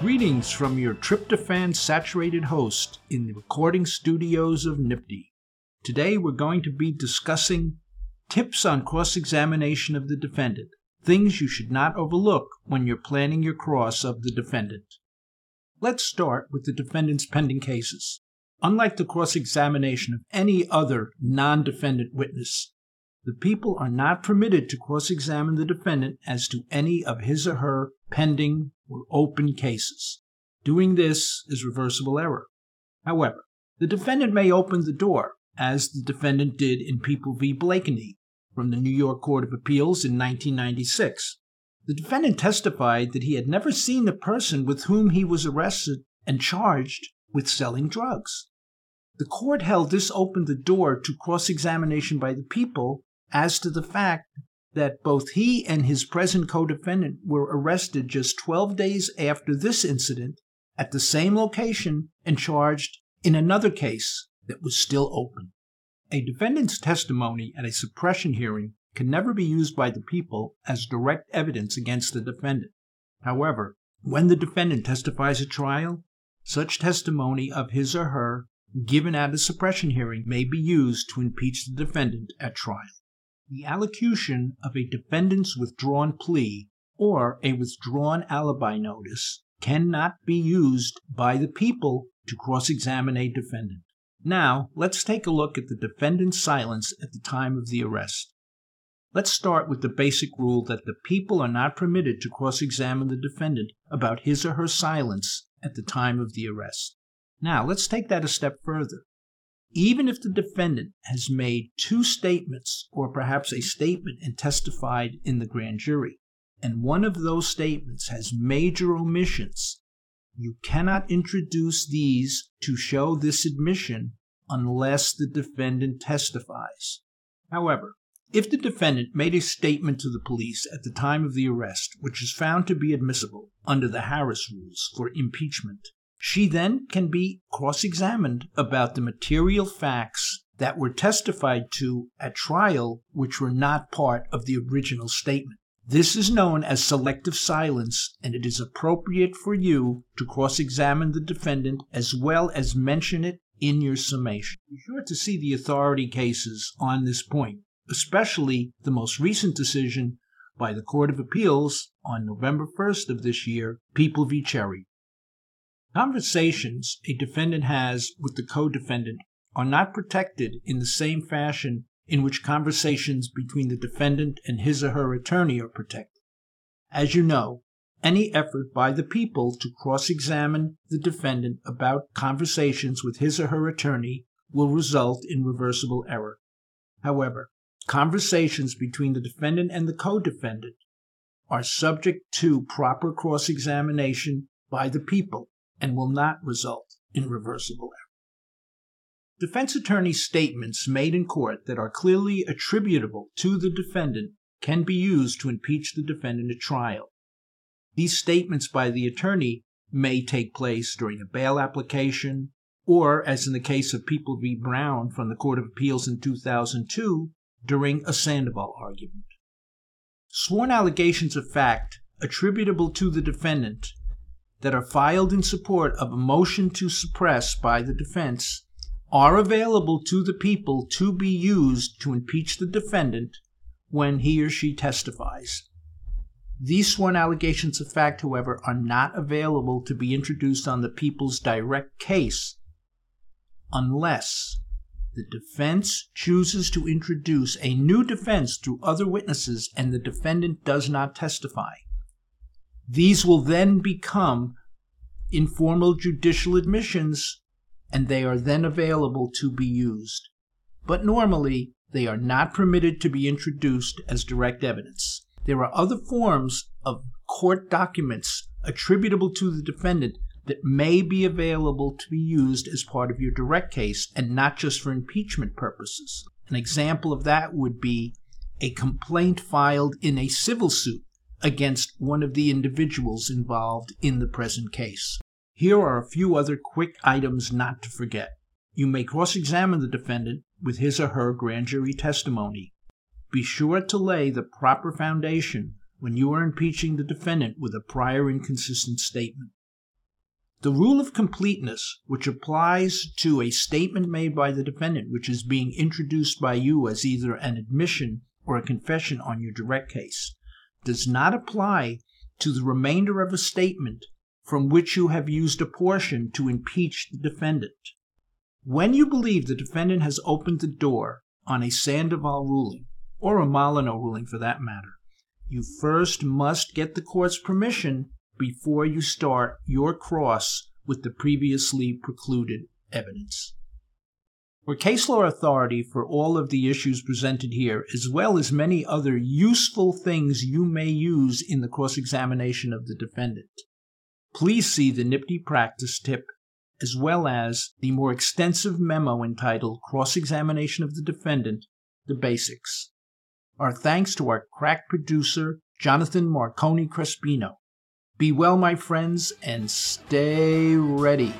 Greetings from your tryptophan saturated host in the recording studios of NYPTI. Today we're going to be discussing tips on cross examination of the defendant, things you should not overlook when you're planning your cross of the defendant. Let's start with the defendant's pending cases. Unlike the cross examination of any other non defendant witness, the people are not permitted to cross examine the defendant as to any of his or her pending or open cases. Doing this is reversible error. However, the defendant may open the door, as the defendant did in People v. Blakeney from the New York Court of Appeals in 1996. The defendant testified that he had never seen the person with whom he was arrested and charged with selling drugs. The court held this opened the door to cross examination by the people as to the fact that both he and his present co defendant were arrested just 12 days after this incident at the same location and charged in another case that was still open. A defendant's testimony at a suppression hearing can never be used by the people as direct evidence against the defendant. However, when the defendant testifies at trial, such testimony of his or her given at a suppression hearing may be used to impeach the defendant at trial. The allocution of a defendant's withdrawn plea or a withdrawn alibi notice cannot be used by the people to cross examine a defendant. Now, let's take a look at the defendant's silence at the time of the arrest. Let's start with the basic rule that the people are not permitted to cross examine the defendant about his or her silence at the time of the arrest. Now, let's take that a step further. Even if the defendant has made two statements, or perhaps a statement and testified in the grand jury, and one of those statements has major omissions, you cannot introduce these to show this admission unless the defendant testifies. However, if the defendant made a statement to the police at the time of the arrest, which is found to be admissible under the Harris rules for impeachment, she then can be cross examined about the material facts that were testified to at trial, which were not part of the original statement. This is known as selective silence, and it is appropriate for you to cross examine the defendant as well as mention it in your summation. Be sure to see the authority cases on this point, especially the most recent decision by the Court of Appeals on November 1st of this year, People v. Cherry. Conversations a defendant has with the co defendant are not protected in the same fashion in which conversations between the defendant and his or her attorney are protected. As you know, any effort by the people to cross examine the defendant about conversations with his or her attorney will result in reversible error. However, conversations between the defendant and the co defendant are subject to proper cross examination by the people and will not result in reversible error. Defense attorney's statements made in court that are clearly attributable to the defendant can be used to impeach the defendant at trial. These statements by the attorney may take place during a bail application, or, as in the case of People v. Brown from the Court of Appeals in 2002, during a Sandoval argument. Sworn allegations of fact attributable to the defendant that are filed in support of a motion to suppress by the defense are available to the people to be used to impeach the defendant when he or she testifies. These sworn allegations of fact, however, are not available to be introduced on the people's direct case unless the defense chooses to introduce a new defense through other witnesses and the defendant does not testify. These will then become informal judicial admissions and they are then available to be used. But normally, they are not permitted to be introduced as direct evidence. There are other forms of court documents attributable to the defendant that may be available to be used as part of your direct case and not just for impeachment purposes. An example of that would be a complaint filed in a civil suit against one of the individuals involved in the present case. Here are a few other quick items not to forget. You may cross examine the defendant with his or her grand jury testimony. Be sure to lay the proper foundation when you are impeaching the defendant with a prior inconsistent statement. The rule of completeness, which applies to a statement made by the defendant which is being introduced by you as either an admission or a confession on your direct case, does not apply to the remainder of a statement from which you have used a portion to impeach the defendant. When you believe the defendant has opened the door on a Sandoval ruling, or a Molineux ruling for that matter, you first must get the court's permission before you start your cross with the previously precluded evidence. For case law authority for all of the issues presented here, as well as many other useful things you may use in the cross examination of the defendant, please see the NYPTI practice tip as well as the more extensive memo entitled Cross Examination of the Defendant The Basics. Our thanks to our crack producer, Jonathan Marconi Crespino. Be well, my friends, and stay ready.